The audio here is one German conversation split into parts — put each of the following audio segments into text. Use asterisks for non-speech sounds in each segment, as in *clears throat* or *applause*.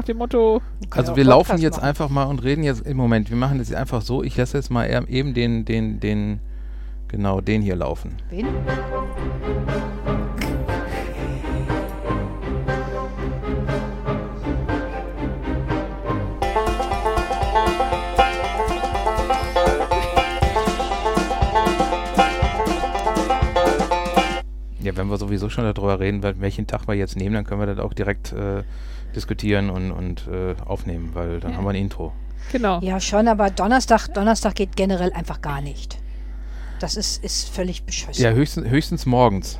nach dem Motto. Also wir laufen jetzt machen. einfach mal und reden jetzt im Moment. Wir machen das jetzt einfach so. Ich lasse jetzt mal eben den, den, den, genau den hier laufen. Wen? Wenn wir sowieso schon darüber reden, welchen Tag wir jetzt nehmen, dann können wir das auch direkt äh, diskutieren und, und äh, aufnehmen, weil dann ja. haben wir ein Intro. Genau. Ja, schon, aber Donnerstag, Donnerstag geht generell einfach gar nicht. Das ist, ist völlig beschissen. Ja, höchstens, höchstens morgens.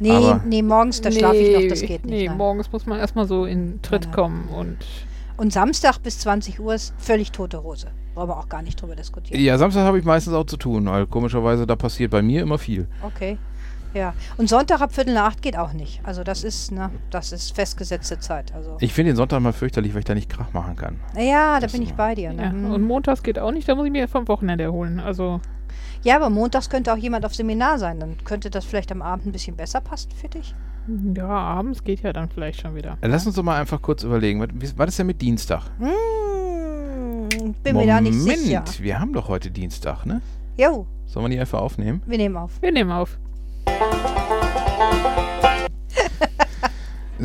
Nee, aber nee, morgens, da nee, schlafe ich noch, das geht nicht. Nee, nein. morgens muss man erstmal so in Tritt nein. kommen und. Und Samstag bis 20 Uhr ist völlig tote Hose. Brauchen wir auch gar nicht drüber diskutieren. Ja, Samstag habe ich meistens auch zu tun, weil komischerweise da passiert bei mir immer viel. Okay. Ja, und Sonntag ab Viertel nach acht geht auch nicht. Also das ist, ne, das ist festgesetzte Zeit. Also ich finde den Sonntag mal fürchterlich, weil ich da nicht Krach machen kann. Ja, da bin ich bei dir. Ne? Ja. Mhm. Und montags geht auch nicht, da muss ich mir vom Wochenende erholen. Also ja, aber montags könnte auch jemand auf Seminar sein. Dann könnte das vielleicht am Abend ein bisschen besser passen für dich. Ja, abends geht ja dann vielleicht schon wieder. Lass uns doch mal einfach kurz überlegen. Was, was ist denn mit Dienstag? Hm, bin Moment, mir da nicht sicher. Moment, wir haben doch heute Dienstag, ne? Jo. Sollen wir die einfach aufnehmen? Wir nehmen auf. Wir nehmen auf.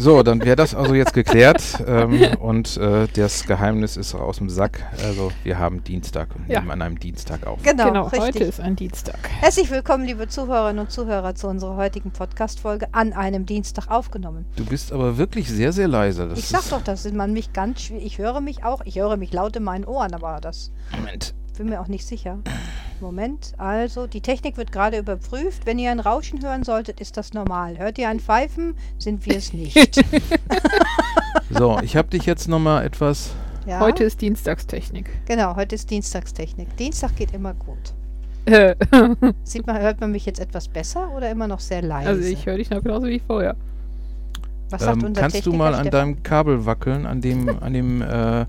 So, dann wäre das also jetzt geklärt ähm, und äh, das Geheimnis ist aus dem Sack. Also wir haben Dienstag und ja. nehmen an einem Dienstag auf. Genau, genau heute ist ein Dienstag. Herzlich willkommen, liebe Zuhörerinnen und Zuhörer, zu unserer heutigen Podcast-Folge an einem Dienstag aufgenommen. Du bist aber wirklich sehr, sehr leise. Das ich sag doch, dass man mich ganz schwierig. Ich höre mich auch, ich höre mich laut in meinen Ohren, aber das. Moment. Bin mir auch nicht sicher. Moment, also die Technik wird gerade überprüft. Wenn ihr ein Rauschen hören solltet, ist das normal. Hört ihr ein Pfeifen, sind wir es nicht. *laughs* so, ich habe dich jetzt nochmal etwas... Ja? Heute ist Dienstagstechnik. Genau, heute ist Dienstagstechnik. Dienstag geht immer gut. *laughs* Sieht man, hört man mich jetzt etwas besser oder immer noch sehr leise? Also ich höre dich noch genauso wie vorher. Was sagt ähm, unser Kannst Techniker du mal an deinem Kabel wackeln, an dem, an dem, äh,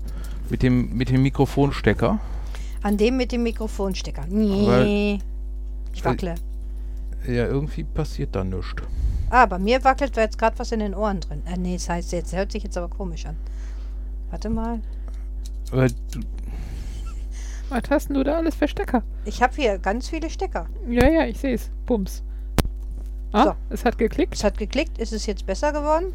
mit dem, mit dem Mikrofonstecker? An dem mit dem Mikrofonstecker. Nee. ich wackle. Ja, irgendwie passiert da nichts. Ah, bei mir wackelt jetzt gerade was in den Ohren drin. Äh, nee, das heißt, jetzt hört sich jetzt aber komisch an. Warte mal. Aber du *laughs* was hast du da alles für Stecker? Ich habe hier ganz viele Stecker. Ja, ja, ich sehe es. Bums. Ah, so. es hat geklickt. Es hat geklickt. Ist es jetzt besser geworden?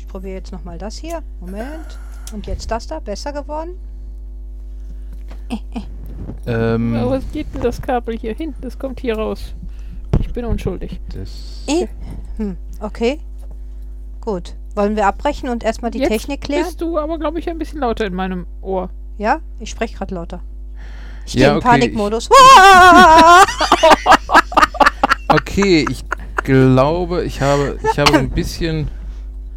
Ich probiere jetzt nochmal das hier. Moment. Und jetzt das da. Besser geworden? Ähm, Aber was geht denn das Kabel hier hin? Das kommt hier raus. Ich bin unschuldig. Das äh? hm, okay. Gut. Wollen wir abbrechen und erstmal die Jetzt Technik klären? bist du aber, glaube ich, ein bisschen lauter in meinem Ohr. Ja? Ich spreche gerade lauter. Ich ja, gehe okay, Panikmodus. *laughs* okay, ich glaube, ich habe, ich habe ein bisschen...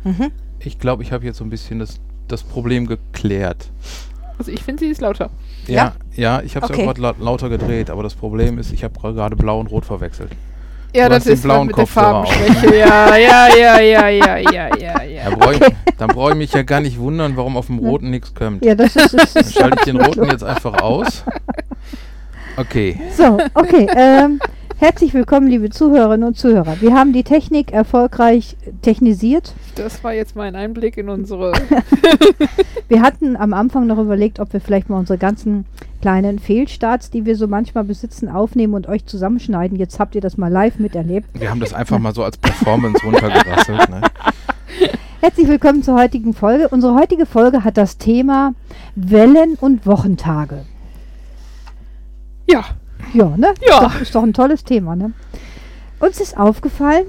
Mhm. Ich glaube, ich habe jetzt so ein bisschen das, das Problem geklärt. Also ich finde, sie ist lauter. Ja, ja, ich habe es okay. auch gerade lauter gedreht, aber das Problem ist, ich habe gerade blau und rot verwechselt. Ja, du das ist blauen mit der Farbenschwäche. *laughs* ja, ja, ja, ja, ja, ja, ja, ja. Da okay. ich, dann brauche ich mich ja gar nicht wundern, warum auf dem roten nichts kommt. Ja, das ist, das Dann schalte ich den roten jetzt einfach aus. Okay. So, okay. Ähm, Herzlich willkommen, liebe Zuhörerinnen und Zuhörer. Wir haben die Technik erfolgreich technisiert. Das war jetzt mein Einblick in unsere. *laughs* wir hatten am Anfang noch überlegt, ob wir vielleicht mal unsere ganzen kleinen Fehlstarts, die wir so manchmal besitzen, aufnehmen und euch zusammenschneiden. Jetzt habt ihr das mal live miterlebt. Wir haben das einfach mal so als Performance runtergerasselt. Ne? *laughs* Herzlich willkommen zur heutigen Folge. Unsere heutige Folge hat das Thema Wellen und Wochentage. Ja, ja, ne? Ja. Ist doch, ist doch ein tolles Thema, ne? Uns ist aufgefallen,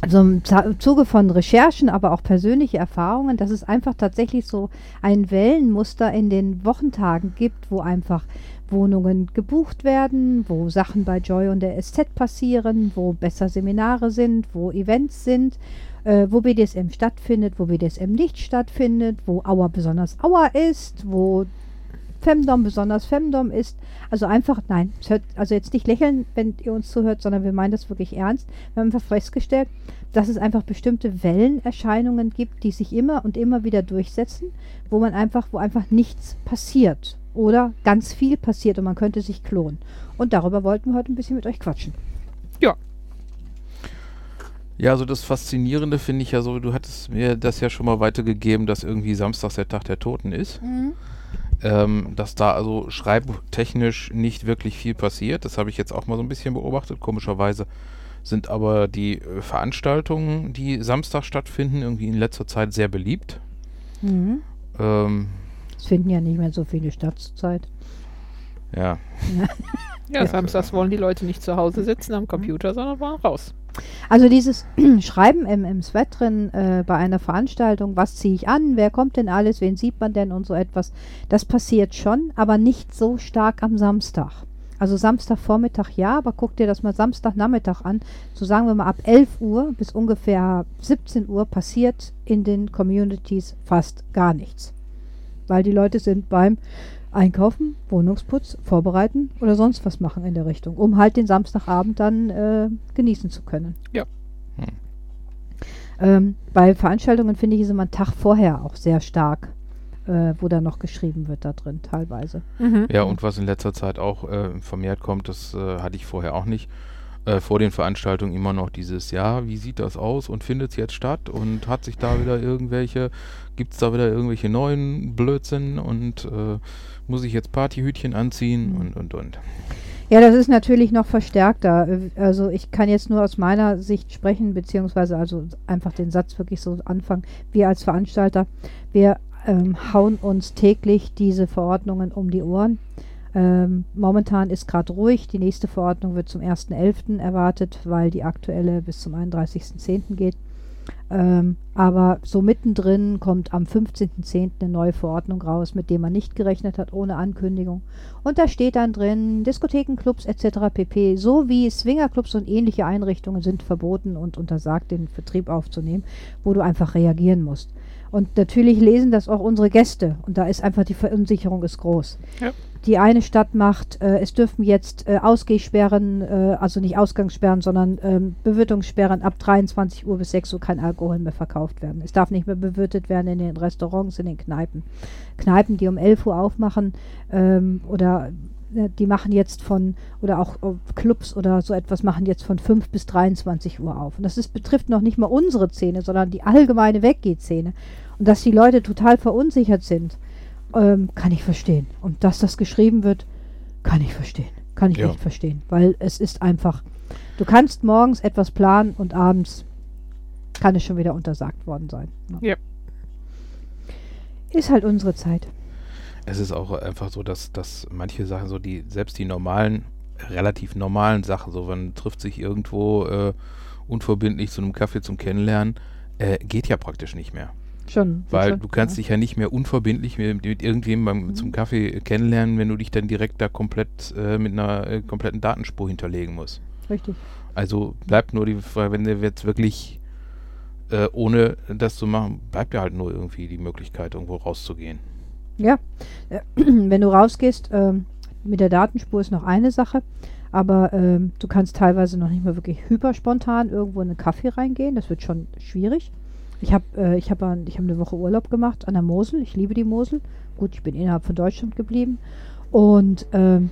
also im Zuge von Recherchen, aber auch persönliche Erfahrungen, dass es einfach tatsächlich so ein Wellenmuster in den Wochentagen gibt, wo einfach Wohnungen gebucht werden, wo Sachen bei Joy und der SZ passieren, wo besser Seminare sind, wo Events sind, äh, wo BDSM stattfindet, wo BDSM nicht stattfindet, wo Auer besonders Auer ist, wo Femdom besonders Femdom ist. Also einfach, nein, hört, also jetzt nicht lächeln, wenn ihr uns zuhört, sondern wir meinen das wirklich ernst. Wir haben einfach festgestellt, dass es einfach bestimmte Wellenerscheinungen gibt, die sich immer und immer wieder durchsetzen, wo man einfach, wo einfach nichts passiert oder ganz viel passiert und man könnte sich klonen. Und darüber wollten wir heute ein bisschen mit euch quatschen. Ja. Ja, also das Faszinierende finde ich ja so, du hattest mir das ja schon mal weitergegeben, dass irgendwie Samstags der Tag der Toten ist. Mhm. Ähm, dass da also schreibtechnisch nicht wirklich viel passiert. Das habe ich jetzt auch mal so ein bisschen beobachtet. Komischerweise sind aber die äh, Veranstaltungen, die Samstag stattfinden, irgendwie in letzter Zeit sehr beliebt. Mhm. Ähm, es finden ja nicht mehr so viele statt zurzeit. Ja. *laughs* ja, samstags wollen die Leute nicht zu Hause sitzen am Computer, sondern wollen raus. Also dieses *clears throat* Schreiben im, im Sweat drin äh, bei einer Veranstaltung, was ziehe ich an, wer kommt denn alles, wen sieht man denn und so etwas, das passiert schon, aber nicht so stark am Samstag. Also Samstagvormittag ja, aber guck dir das mal Samstagnachmittag an. So sagen wir mal ab 11 Uhr bis ungefähr 17 Uhr passiert in den Communities fast gar nichts. Weil die Leute sind beim einkaufen, Wohnungsputz, vorbereiten oder sonst was machen in der Richtung, um halt den Samstagabend dann äh, genießen zu können. Ja. Hm. Ähm, bei Veranstaltungen finde ich es immer einen Tag vorher auch sehr stark, äh, wo dann noch geschrieben wird da drin, teilweise. Mhm. Ja, und was in letzter Zeit auch äh, vermehrt kommt, das äh, hatte ich vorher auch nicht äh, vor den Veranstaltungen immer noch dieses, ja, wie sieht das aus und findet es jetzt statt und hat sich da wieder irgendwelche, gibt es da wieder irgendwelche neuen Blödsinn und äh, muss ich jetzt Partyhütchen anziehen und, und, und. Ja, das ist natürlich noch verstärkter. Also ich kann jetzt nur aus meiner Sicht sprechen, beziehungsweise also einfach den Satz wirklich so anfangen. Wir als Veranstalter, wir ähm, hauen uns täglich diese Verordnungen um die Ohren. Ähm, momentan ist gerade ruhig. Die nächste Verordnung wird zum 1.11. erwartet, weil die aktuelle bis zum 31.10. geht. Ähm, aber so mittendrin kommt am 15.10. eine neue Verordnung raus, mit der man nicht gerechnet hat, ohne Ankündigung. Und da steht dann drin, Diskotheken, Clubs etc. pp. sowie Swingerclubs und ähnliche Einrichtungen sind verboten und untersagt, den Vertrieb aufzunehmen, wo du einfach reagieren musst. Und natürlich lesen das auch unsere Gäste. Und da ist einfach die Verunsicherung ist groß. Ja. Die eine Stadt macht, äh, es dürfen jetzt äh, Ausgehsperren, äh, also nicht Ausgangssperren, sondern ähm, Bewirtungssperren ab 23 Uhr bis 6 Uhr kein Alkohol mehr verkauft werden. Es darf nicht mehr bewirtet werden in den Restaurants, in den Kneipen. Kneipen, die um 11 Uhr aufmachen ähm, oder äh, die machen jetzt von, oder auch äh, Clubs oder so etwas machen jetzt von 5 bis 23 Uhr auf. Und das ist, betrifft noch nicht mal unsere Szene, sondern die allgemeine Weggeh-Szene. Und dass die Leute total verunsichert sind, ähm, kann ich verstehen. Und dass das geschrieben wird, kann ich verstehen. Kann ich ja. echt verstehen. Weil es ist einfach, du kannst morgens etwas planen und abends kann es schon wieder untersagt worden sein. Ne? Ja. Ist halt unsere Zeit. Es ist auch einfach so, dass, dass manche Sachen, so die, selbst die normalen, relativ normalen Sachen, so man trifft sich irgendwo äh, unverbindlich zu einem Kaffee zum Kennenlernen, äh, geht ja praktisch nicht mehr. Schon. Weil schon, du kannst ja. dich ja nicht mehr unverbindlich mit, mit irgendjemandem mhm. zum Kaffee kennenlernen, wenn du dich dann direkt da komplett äh, mit einer äh, kompletten Datenspur hinterlegen musst. Richtig. Also bleibt nur die Frage, wenn du jetzt wirklich äh, ohne das zu machen, bleibt ja halt nur irgendwie die Möglichkeit, irgendwo rauszugehen. Ja, äh, *clears throat* wenn du rausgehst, ähm, mit der Datenspur ist noch eine Sache, aber ähm, du kannst teilweise noch nicht mal wirklich hyperspontan irgendwo in einen Kaffee reingehen. Das wird schon schwierig. Ich habe äh, hab, hab eine Woche Urlaub gemacht an der Mosel. Ich liebe die Mosel. Gut, ich bin innerhalb von Deutschland geblieben. Und ähm,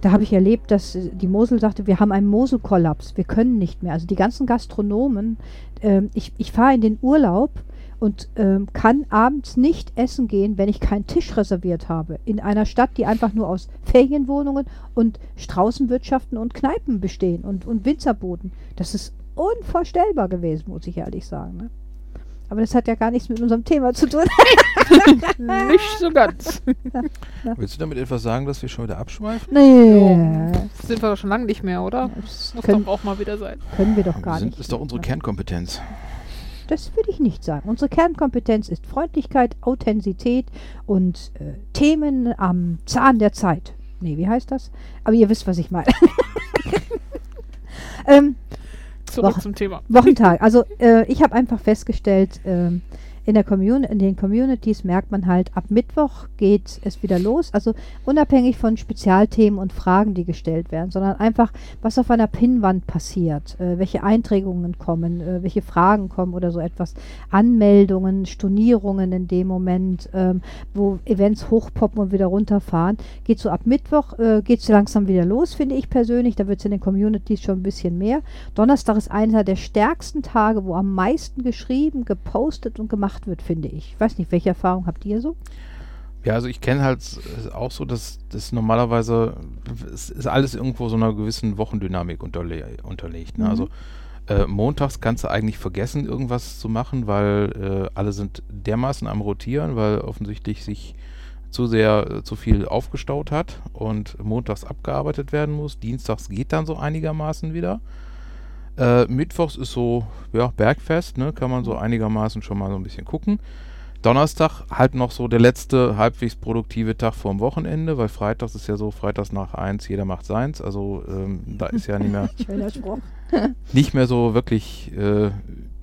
da habe ich erlebt, dass die Mosel sagte, wir haben einen Moselkollaps. Wir können nicht mehr. Also die ganzen Gastronomen. Ähm, ich ich fahre in den Urlaub und ähm, kann abends nicht essen gehen, wenn ich keinen Tisch reserviert habe. In einer Stadt, die einfach nur aus Ferienwohnungen und Straußenwirtschaften und Kneipen bestehen und, und Winzerbuden. Das ist unvorstellbar gewesen, muss ich ehrlich sagen. Ne? Aber das hat ja gar nichts mit unserem Thema zu tun. *laughs* Nicht so ganz. *laughs* Willst du damit etwas sagen, dass wir schon wieder abschweifen? Nee. Ja, sind wir doch schon lange nicht mehr, oder? Das muss können, doch auch mal wieder sein. Können wir doch gar sind, nicht. Das ist doch unsere Kernkompetenz. Das würde ich nicht sagen. Unsere Kernkompetenz ist Freundlichkeit, Authentizität und äh, Themen am Zahn der Zeit. Nee, wie heißt das? Aber ihr wisst, was ich meine. *laughs* ähm, Zurück Wochen, zum Thema. Wochentag. Also äh, ich habe einfach festgestellt, äh, in, der Commun in den Communities merkt man halt, ab Mittwoch geht es wieder los. Also unabhängig von Spezialthemen und Fragen, die gestellt werden, sondern einfach, was auf einer Pinnwand passiert, äh, welche Einträgungen kommen, äh, welche Fragen kommen oder so etwas, Anmeldungen, Stornierungen in dem Moment, ähm, wo Events hochpoppen und wieder runterfahren. Geht so ab Mittwoch, äh, geht es langsam wieder los, finde ich persönlich. Da wird es in den Communities schon ein bisschen mehr. Donnerstag ist einer der stärksten Tage, wo am meisten geschrieben, gepostet und gemacht wird, finde ich. Ich weiß nicht, welche Erfahrung habt ihr so? Ja, also ich kenne halt auch so, dass das normalerweise es ist alles irgendwo so einer gewissen Wochendynamik unterle unterlegt. Ne? Also, mhm. Also äh, montags kannst du eigentlich vergessen, irgendwas zu machen, weil äh, alle sind dermaßen am Rotieren, weil offensichtlich sich zu sehr äh, zu viel aufgestaut hat und montags abgearbeitet werden muss. Dienstags geht dann so einigermaßen wieder. Äh, Mittwochs ist so, ja, Bergfest, ne? Kann man so einigermaßen schon mal so ein bisschen gucken. Donnerstag halt noch so der letzte halbwegs produktive Tag vorm Wochenende, weil Freitags ist ja so, Freitags nach eins, jeder macht seins. Also ähm, da ist ja nicht mehr, *laughs* *laughs* nicht mehr so wirklich äh,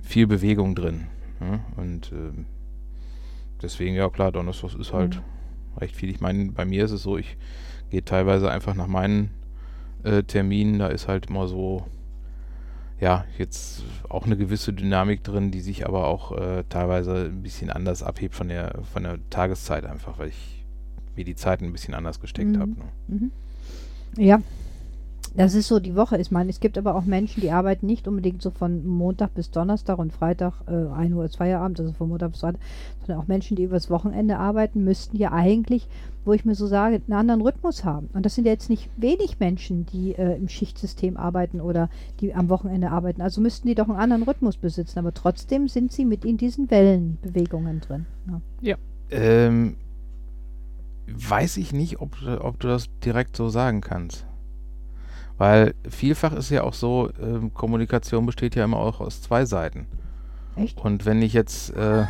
viel Bewegung drin. Ne? Und äh, deswegen, ja klar, Donnerstag ist halt mhm. recht viel. Ich meine, bei mir ist es so, ich gehe teilweise einfach nach meinen äh, Terminen, da ist halt immer so ja, jetzt auch eine gewisse Dynamik drin, die sich aber auch äh, teilweise ein bisschen anders abhebt von der, von der Tageszeit einfach, weil ich mir die Zeit ein bisschen anders gesteckt mhm. habe. Ne? Mhm. Ja, das ist so die Woche. Ich meine, es gibt aber auch Menschen, die arbeiten nicht unbedingt so von Montag bis Donnerstag und Freitag äh, 1 Uhr ist Feierabend, also von Montag bis Freitag, sondern auch Menschen, die übers Wochenende arbeiten, müssten ja eigentlich, wo ich mir so sage, einen anderen Rhythmus haben. Und das sind ja jetzt nicht wenig Menschen, die äh, im Schichtsystem arbeiten oder die am Wochenende arbeiten. Also müssten die doch einen anderen Rhythmus besitzen. Aber trotzdem sind sie mit in diesen Wellenbewegungen drin. Ja. ja. Ähm, weiß ich nicht, ob, ob du das direkt so sagen kannst. Weil vielfach ist ja auch so, äh, Kommunikation besteht ja immer auch aus zwei Seiten. Echt? Und wenn ich jetzt, äh,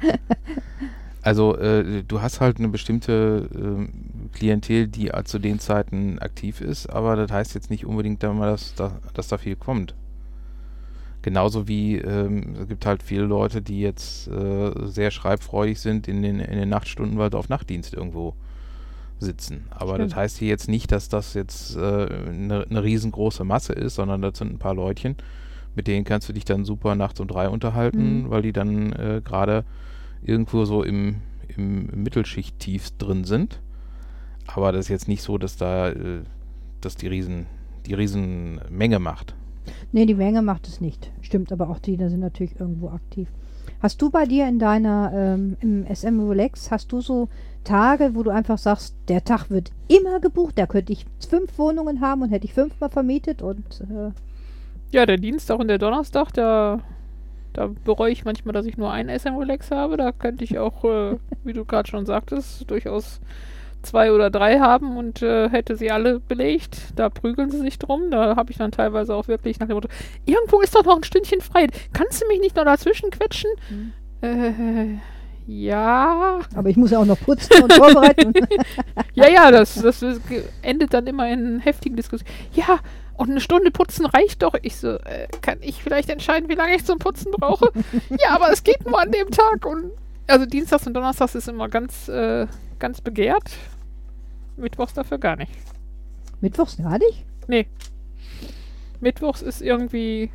*laughs* also äh, du hast halt eine bestimmte äh, Klientel, die zu den Zeiten aktiv ist, aber das heißt jetzt nicht unbedingt, dass da, dass da viel kommt. Genauso wie ähm, es gibt halt viele Leute, die jetzt äh, sehr schreibfreudig sind in den, in den Nachtstunden, weil sie auf Nachtdienst irgendwo sitzen. Aber Stimmt. das heißt hier jetzt nicht, dass das jetzt eine äh, ne, ne riesengroße Masse ist, sondern das sind ein paar Leutchen, mit denen kannst du dich dann super nachts um drei unterhalten, mhm. weil die dann äh, gerade irgendwo so im, im Mittelschicht-Tief drin sind. Aber das ist jetzt nicht so, dass da äh, dass die riesen die Riesenmenge macht. Nee, die Menge macht es nicht. Stimmt, aber auch die da sind natürlich irgendwo aktiv. Hast du bei dir in deiner, ähm, im SM Rolex, hast du so Tage, wo du einfach sagst, der Tag wird immer gebucht, da könnte ich fünf Wohnungen haben und hätte ich fünfmal vermietet und äh Ja, der Dienstag und der Donnerstag, da, da bereue ich manchmal, dass ich nur einen SM Rolex habe. Da könnte ich auch, äh, wie du gerade schon sagtest, durchaus zwei oder drei haben und äh, hätte sie alle belegt. Da prügeln sie sich drum. Da habe ich dann teilweise auch wirklich nach dem Motto, irgendwo ist doch noch ein Stündchen frei. Kannst du mich nicht noch dazwischen quetschen? Mhm. Äh, ja. Aber ich muss ja auch noch putzen und vorbereiten. *laughs* ja, ja, das, das endet dann immer in heftigen Diskussionen. Ja, und eine Stunde putzen reicht doch. Ich so, äh, kann ich vielleicht entscheiden, wie lange ich zum Putzen brauche? *laughs* ja, aber es geht nur an dem Tag. Und also Dienstags und Donnerstags ist immer ganz, äh, ganz begehrt. Mittwochs dafür gar nicht. Mittwochs gar nicht? Nee. Mittwochs ist irgendwie.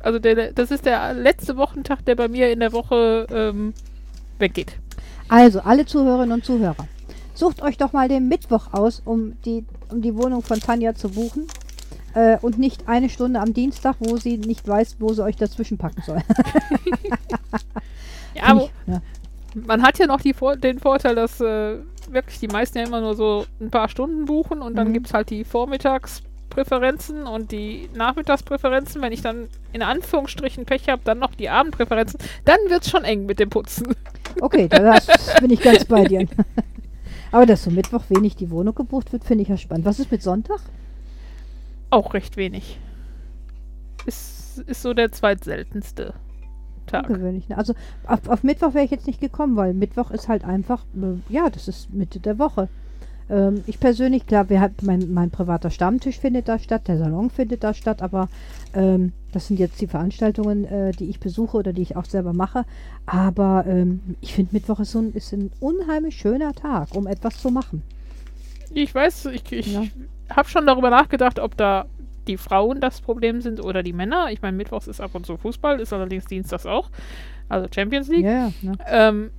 Also der, das ist der letzte Wochentag, der bei mir in der Woche ähm, weggeht. Also, alle Zuhörerinnen und Zuhörer, sucht euch doch mal den Mittwoch aus, um die, um die Wohnung von Tanja zu buchen. Äh, und nicht eine Stunde am Dienstag, wo sie nicht weiß, wo sie euch dazwischen packen soll. *laughs* *laughs* ja, aber ja. man hat ja noch die, den Vorteil, dass äh, wirklich die meisten ja immer nur so ein paar Stunden buchen und dann mhm. gibt es halt die Vormittagspräferenzen und die Nachmittagspräferenzen. Wenn ich dann in Anführungsstrichen Pech habe, dann noch die Abendpräferenzen, dann wird es schon eng mit dem Putzen. Okay, da bin ich ganz bei dir. *laughs* Aber dass so Mittwoch wenig die Wohnung gebucht wird, finde ich ja spannend. Was ist mit Sonntag? Auch recht wenig. Ist, ist so der zweitseltenste. Tag. Ungewöhnlich. Ne? Also auf, auf Mittwoch wäre ich jetzt nicht gekommen, weil Mittwoch ist halt einfach, äh, ja, das ist Mitte der Woche. Ähm, ich persönlich, klar, wir hat, mein, mein privater Stammtisch findet da statt, der Salon findet da statt, aber ähm, Das sind jetzt die Veranstaltungen, äh, die ich besuche oder die ich auch selber mache. Aber ähm, ich finde, Mittwoch ist, so ein, ist ein unheimlich schöner Tag, um etwas zu machen. Ich weiß, ich, ich ja. habe schon darüber nachgedacht, ob da die Frauen das Problem sind oder die Männer. Ich meine, Mittwochs ist ab und zu Fußball, ist allerdings Dienstags auch. Also Champions League. Ja, ja. Ähm,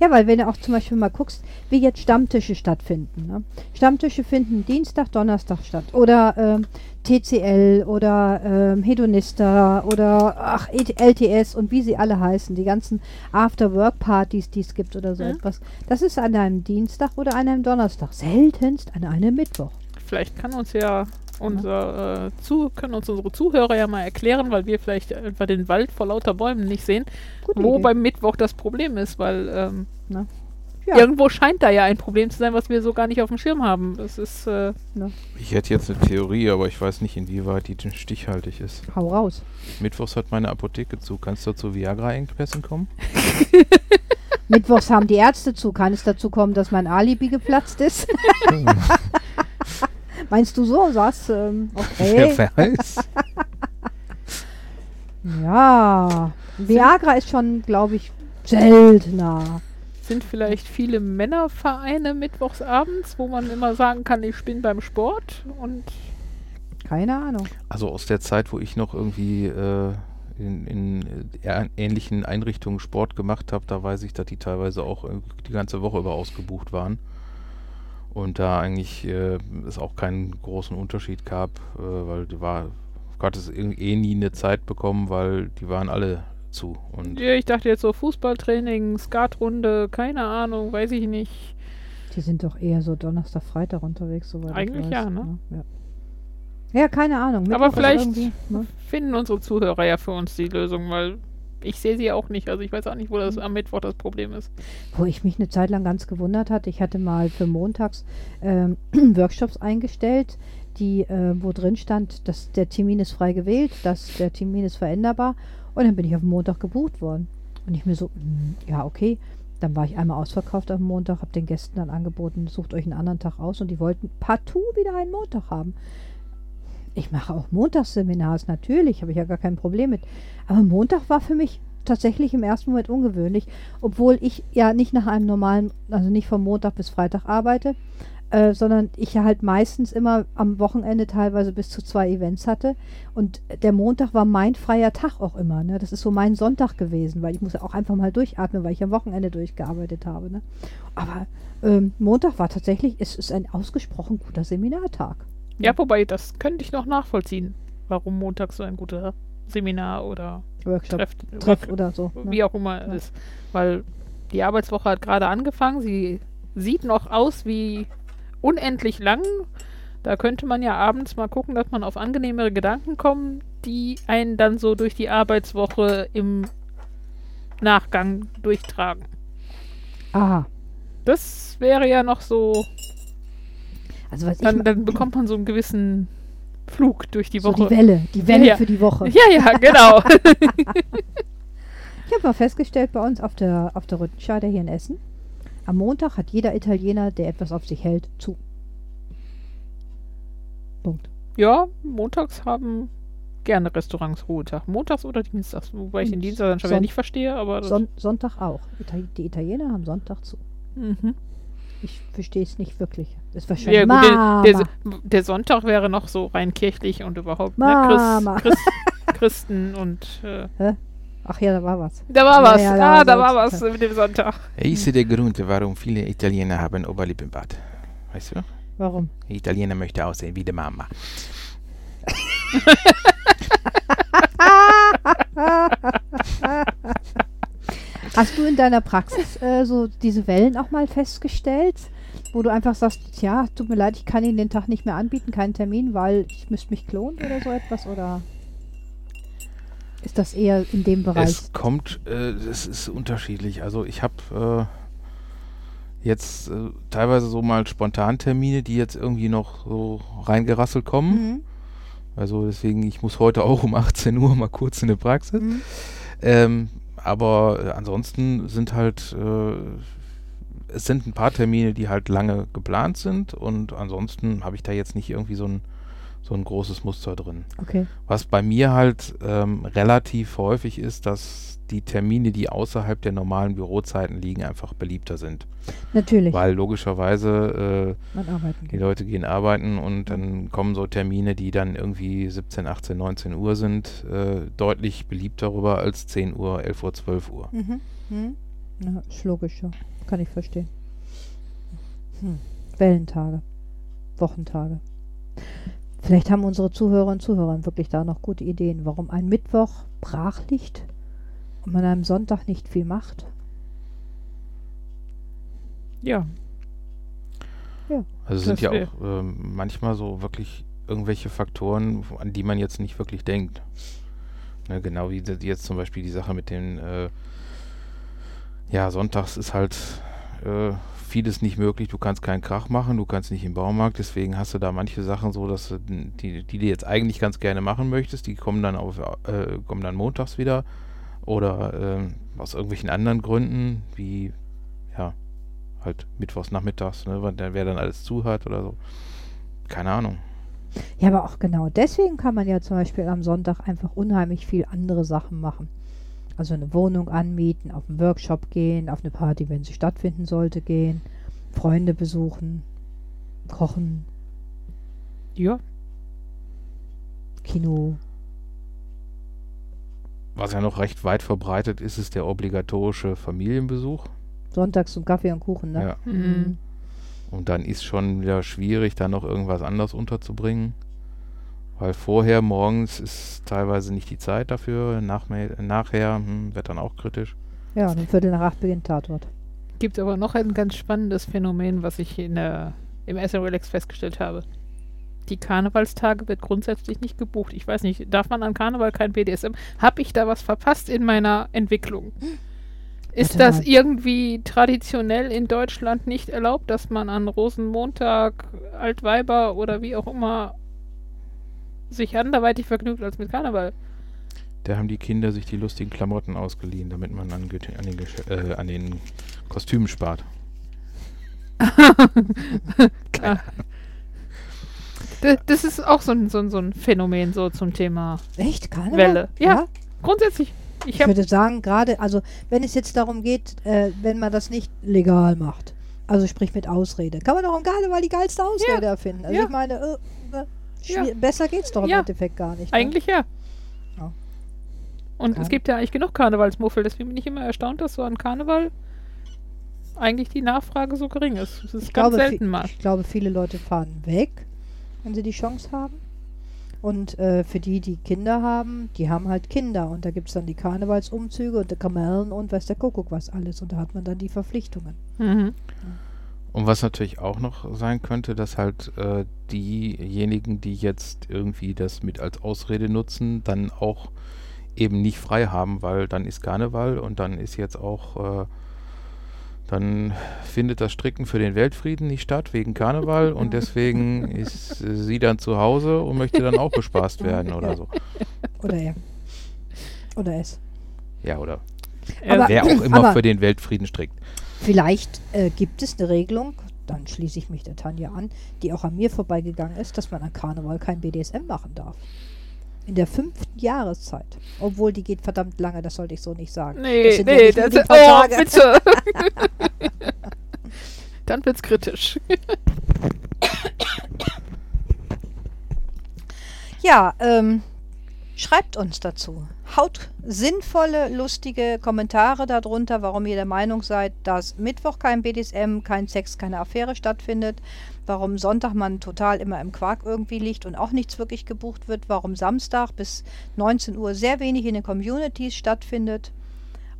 ja, weil wenn du auch zum Beispiel mal guckst, wie jetzt Stammtische stattfinden. Ne? Stammtische finden Dienstag, Donnerstag statt. Oder ähm, TCL oder ähm, Hedonista oder ach, LTS und wie sie alle heißen. Die ganzen After-Work-Partys, die es gibt oder so mhm. etwas. Das ist an einem Dienstag oder an einem Donnerstag. Seltenst an einem Mittwoch. Vielleicht kann uns ja unser, äh, zu, können uns unsere Zuhörer ja mal erklären, weil wir vielleicht einfach den Wald vor lauter Bäumen nicht sehen, Gute wo Idee. beim Mittwoch das Problem ist, weil ähm, ja. irgendwo scheint da ja ein Problem zu sein, was wir so gar nicht auf dem Schirm haben. Das ist. Äh, ich hätte jetzt eine Theorie, aber ich weiß nicht, inwieweit die stichhaltig ist. Hau raus. Mittwochs hat meine Apotheke zu. Kannst du zu Viagra-Engpässen kommen? *laughs* Mittwochs haben die Ärzte zu. Kann es dazu kommen, dass mein Alibi geplatzt ist? *laughs* *laughs* Meinst du so? Sagst ähm, okay. *laughs* Wer weiß. ja. Viagra ist schon, glaube ich, seltener. Sind vielleicht viele Männervereine mittwochsabends, wo man immer sagen kann, ich bin beim Sport und. Keine Ahnung. Also aus der Zeit, wo ich noch irgendwie äh, in, in äh, ähnlichen Einrichtungen Sport gemacht habe, da weiß ich, dass die teilweise auch die ganze Woche über ausgebucht waren. Und da eigentlich äh, es auch keinen großen Unterschied gab, äh, weil die war, Gott es eh nie eine Zeit bekommen, weil die waren alle zu. Und ja, ich dachte jetzt so Fußballtraining, Skatrunde, keine Ahnung, weiß ich nicht. Die sind doch eher so Donnerstag, Freitag unterwegs, soweit Eigentlich ja, ne? ne? Ja. ja. keine Ahnung. Mittwoch Aber vielleicht ne? finden unsere Zuhörer ja für uns die Lösung, weil ich sehe sie auch nicht. Also ich weiß auch nicht, wo das am Mittwoch das Problem ist. Wo ich mich eine Zeit lang ganz gewundert hatte, ich hatte mal für montags ähm, *clears throat* Workshops eingestellt, die, äh, wo drin stand, dass der Termin ist frei gewählt, dass der Termin ist veränderbar. Und dann bin ich auf Montag gebucht worden. Und ich mir so, mh, hm, ja, okay. Dann war ich einmal ausverkauft am Montag, habe den Gästen dann angeboten, sucht euch einen anderen Tag aus und die wollten partout wieder einen Montag haben. Ich mache auch Montagsseminars, natürlich, habe ich ja gar kein Problem mit. Aber Montag war für mich tatsächlich im ersten Moment ungewöhnlich, obwohl ich ja nicht nach einem normalen, also nicht von Montag bis Freitag arbeite, äh, sondern ich ja halt meistens immer am Wochenende teilweise bis zu zwei Events hatte. Und der Montag war mein freier Tag auch immer. Ne? Das ist so mein Sonntag gewesen, weil ich muss ja auch einfach mal durchatmen, weil ich am Wochenende durchgearbeitet habe. Ne? Aber ähm, Montag war tatsächlich, es ist ein ausgesprochen guter Seminartag. Ja, wobei, das könnte ich noch nachvollziehen, warum Montag so ein guter Seminar oder Workshop, Treff, Treff oder so. Ne? Wie auch immer ja. ist. Weil die Arbeitswoche hat gerade angefangen, sie sieht noch aus wie unendlich lang. Da könnte man ja abends mal gucken, dass man auf angenehmere Gedanken kommt, die einen dann so durch die Arbeitswoche im Nachgang durchtragen. Aha. Das wäre ja noch so also was dann, dann bekommt man so einen gewissen Flug durch die Woche. So die Welle, die Welle ja. für die Woche. Ja, ja, genau. *laughs* *laughs* ich habe mal festgestellt bei uns auf der, auf der Rüttenscheide hier in Essen, am Montag hat jeder Italiener, der etwas auf sich hält, zu. Punkt. Ja, montags haben gerne Restaurants Ruhetag. Montags oder Dienstags, wobei ich den Dienstag dann schon wieder nicht verstehe, aber. Son Sonntag auch. Die Italiener haben Sonntag zu. Mhm. Ich verstehe es nicht wirklich. War schon ja, gut, der, der, der, Sonntag wäre noch so rein kirchlich und überhaupt ne, Christ, Christ, *laughs* Christen und. Äh, Ach ja, da war was. Da war was. Ja, ja, ah, da war was mit dem Sonntag. Ist der Grund, warum viele Italiener haben Oberlippenbart. Weißt du? Warum? Die Italiener möchte aussehen wie die Mama. *laughs* *laughs* Hast du in deiner Praxis äh, so diese Wellen auch mal festgestellt, wo du einfach sagst, ja, tut mir leid, ich kann Ihnen den Tag nicht mehr anbieten, keinen Termin, weil ich müsste mich klonen oder so etwas oder ist das eher in dem Bereich? Es kommt, äh, es ist unterschiedlich. Also ich habe äh, jetzt äh, teilweise so mal Spontantermine, die jetzt irgendwie noch so reingerasselt kommen. Mhm. Also deswegen, ich muss heute auch um *laughs* 18 Uhr mal kurz in die Praxis. Mhm. Ähm, aber äh, ansonsten sind halt, äh, es sind ein paar Termine, die halt lange geplant sind und ansonsten habe ich da jetzt nicht irgendwie so ein, so ein großes Muster drin. Okay. Was bei mir halt ähm, relativ häufig ist, dass die Termine, die außerhalb der normalen Bürozeiten liegen, einfach beliebter sind. Natürlich. Weil logischerweise äh, die. Leute gehen arbeiten und dann kommen so Termine, die dann irgendwie 17, 18, 19 Uhr sind, äh, deutlich beliebter rüber als 10 Uhr, 11 Uhr, 12 Uhr. Mhm. Mhm. Ja, ist logisch, ja. Kann ich verstehen. Hm. Wellentage. Wochentage. Vielleicht haben unsere Zuhörer und Zuhörer wirklich da noch gute Ideen, warum ein Mittwoch brach liegt und man am Sonntag nicht viel macht. Ja, Also sind ja auch ähm, manchmal so wirklich irgendwelche Faktoren, an die man jetzt nicht wirklich denkt. Ne, genau wie jetzt zum Beispiel die Sache mit den, äh, ja, sonntags ist halt äh, vieles nicht möglich. Du kannst keinen Krach machen, du kannst nicht im Baumarkt, deswegen hast du da manche Sachen so, dass du die, die du jetzt eigentlich ganz gerne machen möchtest, die kommen dann auf, äh, kommen dann montags wieder oder ähm, aus irgendwelchen anderen Gründen, wie ja, halt mittwochs nachmittags, ne, wer dann alles zu hat oder so. Keine Ahnung. Ja, aber auch genau deswegen kann man ja zum Beispiel am Sonntag einfach unheimlich viel andere Sachen machen. Also eine Wohnung anmieten, auf einen Workshop gehen, auf eine Party, wenn sie stattfinden sollte, gehen, Freunde besuchen, kochen, ja. Kino. Was ja noch recht weit verbreitet ist, ist der obligatorische Familienbesuch. Sonntags zum Kaffee und Kuchen, ne? Ja. Mhm. Und dann ist schon wieder schwierig, da noch irgendwas anderes unterzubringen. Weil vorher, morgens ist teilweise nicht die Zeit dafür. Nach, nachher hm, wird dann auch kritisch. Ja, und um Viertel nach acht beginnt Tatort. Gibt aber noch ein ganz spannendes Phänomen, was ich in der, im SN Relax festgestellt habe. Die Karnevalstage wird grundsätzlich nicht gebucht. Ich weiß nicht, darf man an Karneval kein BDSM? Habe ich da was verpasst in meiner Entwicklung? Ist das irgendwie traditionell in Deutschland nicht erlaubt, dass man an Rosenmontag Altweiber oder wie auch immer sich anderweitig vergnügt als mit Karneval? Da haben die Kinder sich die lustigen Klamotten ausgeliehen, damit man an, an, den, äh, an den Kostümen spart. Klar. *laughs* *laughs* Das, ist auch so ein, so, ein, so ein Phänomen so zum Thema Echt? Karneval? Welle. Ja, grundsätzlich. Ich Ich würde sagen, gerade, also wenn es jetzt darum geht, äh, wenn man das nicht legal macht, also sprich mit Ausrede, kann man doch am Karneval die geilste Ausrede erfinden. Also ja. ich meine, äh, äh, Ja. besser geht's doch im Ja. Endeffekt gar nicht. Ne? eigentlich ja. Ja. Und Karne- es gibt ja eigentlich genug Karnevalsmuffel, deswegen bin ich immer erstaunt, dass so an Karneval eigentlich die Nachfrage so gering ist. Das ist Ich ganz glaube, selten mal. ich glaube, viele Leute fahren weg, wenn sie die Chance haben. Und äh, für die, die Kinder haben, die haben halt Kinder. Und da gibt es dann die Karnevalsumzüge und die Kamellen und weiß der Kuckuck was alles. Und da hat man dann die Verpflichtungen. Mhm. Und was natürlich auch noch sein könnte, dass halt äh, diejenigen, die jetzt irgendwie das mit als Ausrede nutzen, dann auch eben nicht frei haben, weil dann ist Karneval und dann ist jetzt auch, äh, dann findet das Stricken für den Weltfrieden nicht statt wegen Karneval und *laughs* deswegen ist sie dann zu Hause und möchte dann auch bespaßt werden oder so. Oder er. Oder es. Ja, oder Aber- wer auch immer aber- für den Weltfrieden strickt. Vielleicht äh, gibt es eine Regelung, dann schließe ich mich der Tanja an, die auch an mir vorbeigegangen ist, dass man an Karneval kein BDSM machen darf. In der fünften Jahreszeit. Obwohl die geht verdammt lange, das sollte ich so nicht sagen. Nee, ja nee, nur das ist. Oh, Tage. bitte! *laughs* Dann wird's kritisch. Ja, ähm, schreibt uns dazu. Haut sinnvolle, lustige Kommentare darunter, warum ihr der Meinung seid, dass Mittwoch kein BDSM, kein Sex, keine Affäre stattfindet, warum Sonntag man total immer im Quark irgendwie liegt und auch nichts wirklich gebucht wird, warum Samstag bis 19 Uhr sehr wenig in den Communities stattfindet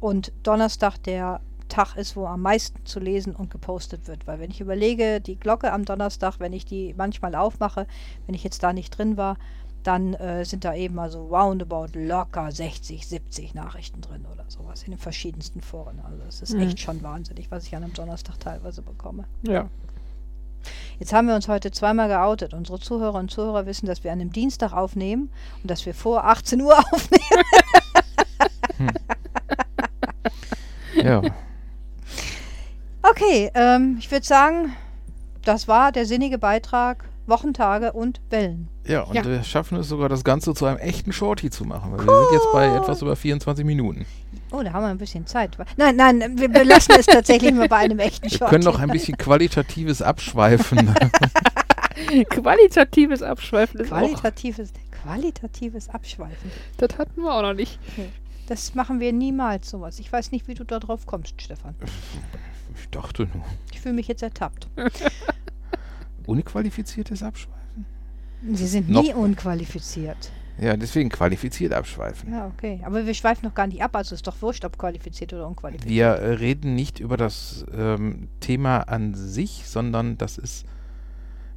und Donnerstag der Tag ist, wo am meisten zu lesen und gepostet wird. Weil wenn ich überlege, die Glocke am Donnerstag, wenn ich die manchmal aufmache, wenn ich jetzt da nicht drin war, dann äh, sind da eben also roundabout locker 60, 70 Nachrichten drin oder sowas in den verschiedensten Foren. Also es ist Mhm. echt schon wahnsinnig, was ich an einem Donnerstag teilweise bekomme. Ja. Jetzt haben wir uns heute zweimal geoutet. Unsere Zuhörer und Zuhörer wissen, dass wir an einem Dienstag aufnehmen und dass wir vor 18 Uhr *laughs* aufnehmen. Ja, Okay, ähm, ich würde sagen, das war der sinnige Beitrag Wochentage und Wellen. Ja, und Ja. wir schaffen es sogar, das Ganze zu einem echten Shorty zu machen. Weil wir sind jetzt bei etwas über 24 Minuten. Oh, da haben wir ein bisschen Zeit. Nein, nein, wir belassen es tatsächlich mal bei einem echten Wir Short. können noch ein bisschen qualitatives Abschweifen. *laughs* Qualitatives Abschweifen ist auch. qualitatives, qualitatives Abschweifen. Das hatten wir auch noch nicht. Das machen wir niemals sowas. Ich weiß nicht, wie du da drauf kommst, Stefan. ich dachte nur. Ich fühle mich jetzt ertappt. Unqualifiziertes Abschweifen? Sie sind Noch- nie unqualifiziert. Ja, deswegen qualifiziert abschweifen. Ja, okay. Aber wir schweifen noch gar nicht ab, also ist doch wurscht, ob qualifiziert oder unqualifiziert. Wir äh, reden nicht über das ähm, Thema an sich, sondern das ist.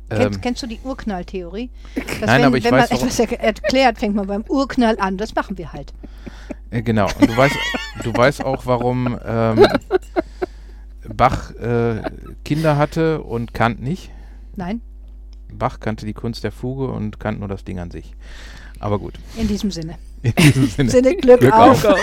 Ähm, Kennst, kennst du die Urknalltheorie? *laughs* Dass Nein, wenn, aber ich wenn weiß, man etwas er erklärt, fängt man beim Urknall an. Das machen wir halt. Äh, genau. Und du weißt, du weißt auch, warum ähm, Bach äh, Kinder hatte und Kant nicht. Nein, Bach kannte die Kunst der Fuge und Kant nur das Ding an sich. Aber gut. in diesem Sinne. In diesem Sinne. Sinne Glück, Glück auf. auf.